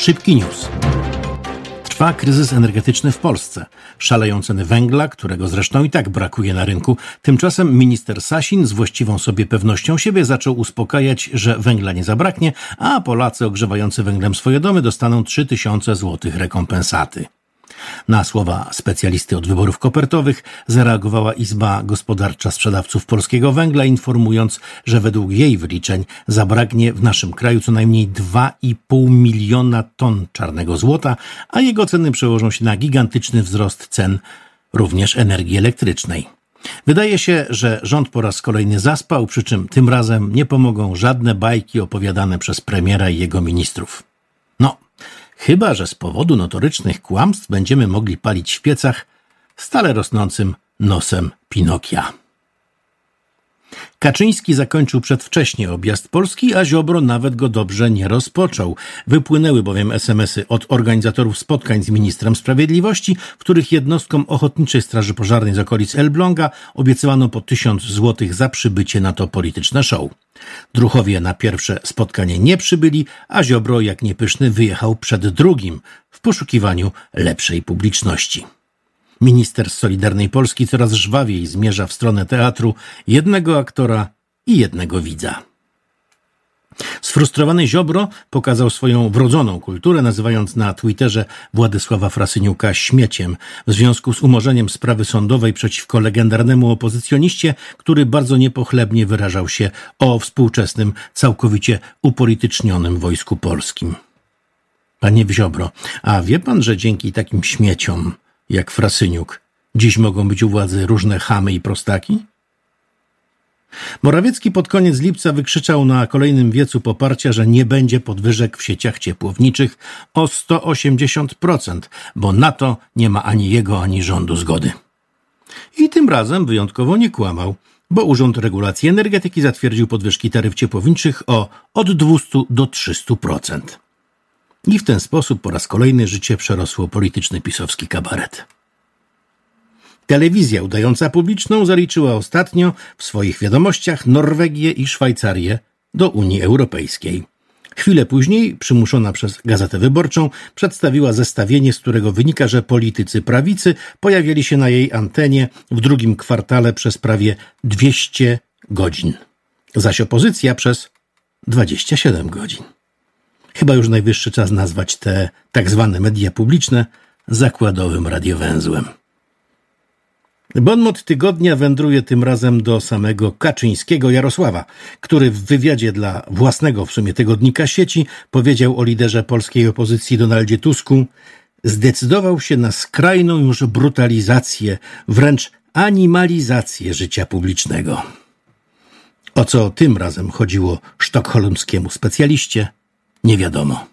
Szybki news. Trwa kryzys energetyczny w Polsce. Szaleją ceny węgla, którego zresztą i tak brakuje na rynku. Tymczasem minister Sasin z właściwą sobie pewnością siebie zaczął uspokajać, że węgla nie zabraknie, a Polacy ogrzewający węglem swoje domy dostaną 3000 zł rekompensaty. Na słowa specjalisty od wyborów kopertowych zareagowała Izba Gospodarcza Sprzedawców Polskiego Węgla, informując, że według jej wyliczeń zabraknie w naszym kraju co najmniej 2,5 miliona ton czarnego złota, a jego ceny przełożą się na gigantyczny wzrost cen również energii elektrycznej. Wydaje się, że rząd po raz kolejny zaspał, przy czym tym razem nie pomogą żadne bajki opowiadane przez premiera i jego ministrów. No, Chyba, że z powodu notorycznych kłamstw będziemy mogli palić w piecach stale rosnącym nosem Pinokia. Kaczyński zakończył przedwcześnie objazd Polski, a Ziobro nawet go dobrze nie rozpoczął. Wypłynęły bowiem SMSy od organizatorów spotkań z ministrem sprawiedliwości, w których jednostkom Ochotniczej Straży Pożarnej z okolic Elbląga obiecywano po tysiąc złotych za przybycie na to polityczne show. Druchowie na pierwsze spotkanie nie przybyli, a Ziobro, jak niepyszny, wyjechał przed drugim w poszukiwaniu lepszej publiczności. Minister z Solidarnej Polski coraz żwawiej zmierza w stronę teatru jednego aktora i jednego widza. Sfrustrowany Ziobro pokazał swoją wrodzoną kulturę, nazywając na Twitterze Władysława Frasyniuka śmieciem w związku z umorzeniem sprawy sądowej przeciwko legendarnemu opozycjoniście, który bardzo niepochlebnie wyrażał się o współczesnym, całkowicie upolitycznionym wojsku polskim. Panie Ziobro, a wie pan, że dzięki takim śmieciom jak Frasyniuk. Dziś mogą być u władzy różne chamy i prostaki? Morawiecki pod koniec lipca wykrzyczał na kolejnym wiecu poparcia, że nie będzie podwyżek w sieciach ciepłowniczych o 180%, bo na to nie ma ani jego, ani rządu zgody. I tym razem wyjątkowo nie kłamał, bo Urząd Regulacji Energetyki zatwierdził podwyżki taryf ciepłowniczych o od 200 do 300%. I w ten sposób po raz kolejny życie przerosło polityczny pisowski kabaret. Telewizja udająca publiczną zaliczyła ostatnio w swoich wiadomościach Norwegię i Szwajcarię do Unii Europejskiej. Chwilę później, przymuszona przez Gazetę Wyborczą, przedstawiła zestawienie, z którego wynika, że politycy prawicy pojawili się na jej antenie w drugim kwartale przez prawie 200 godzin, zaś opozycja przez 27 godzin. Chyba już najwyższy czas nazwać te tak zwane media publiczne zakładowym radiowęzłem. Bonmot tygodnia wędruje tym razem do samego Kaczyńskiego Jarosława, który w wywiadzie dla własnego w sumie tygodnika sieci powiedział o liderze polskiej opozycji Donaldzie Tusku zdecydował się na skrajną już brutalizację, wręcz animalizację życia publicznego. O co tym razem chodziło sztokholmskiemu specjaliście – nie wiadomo.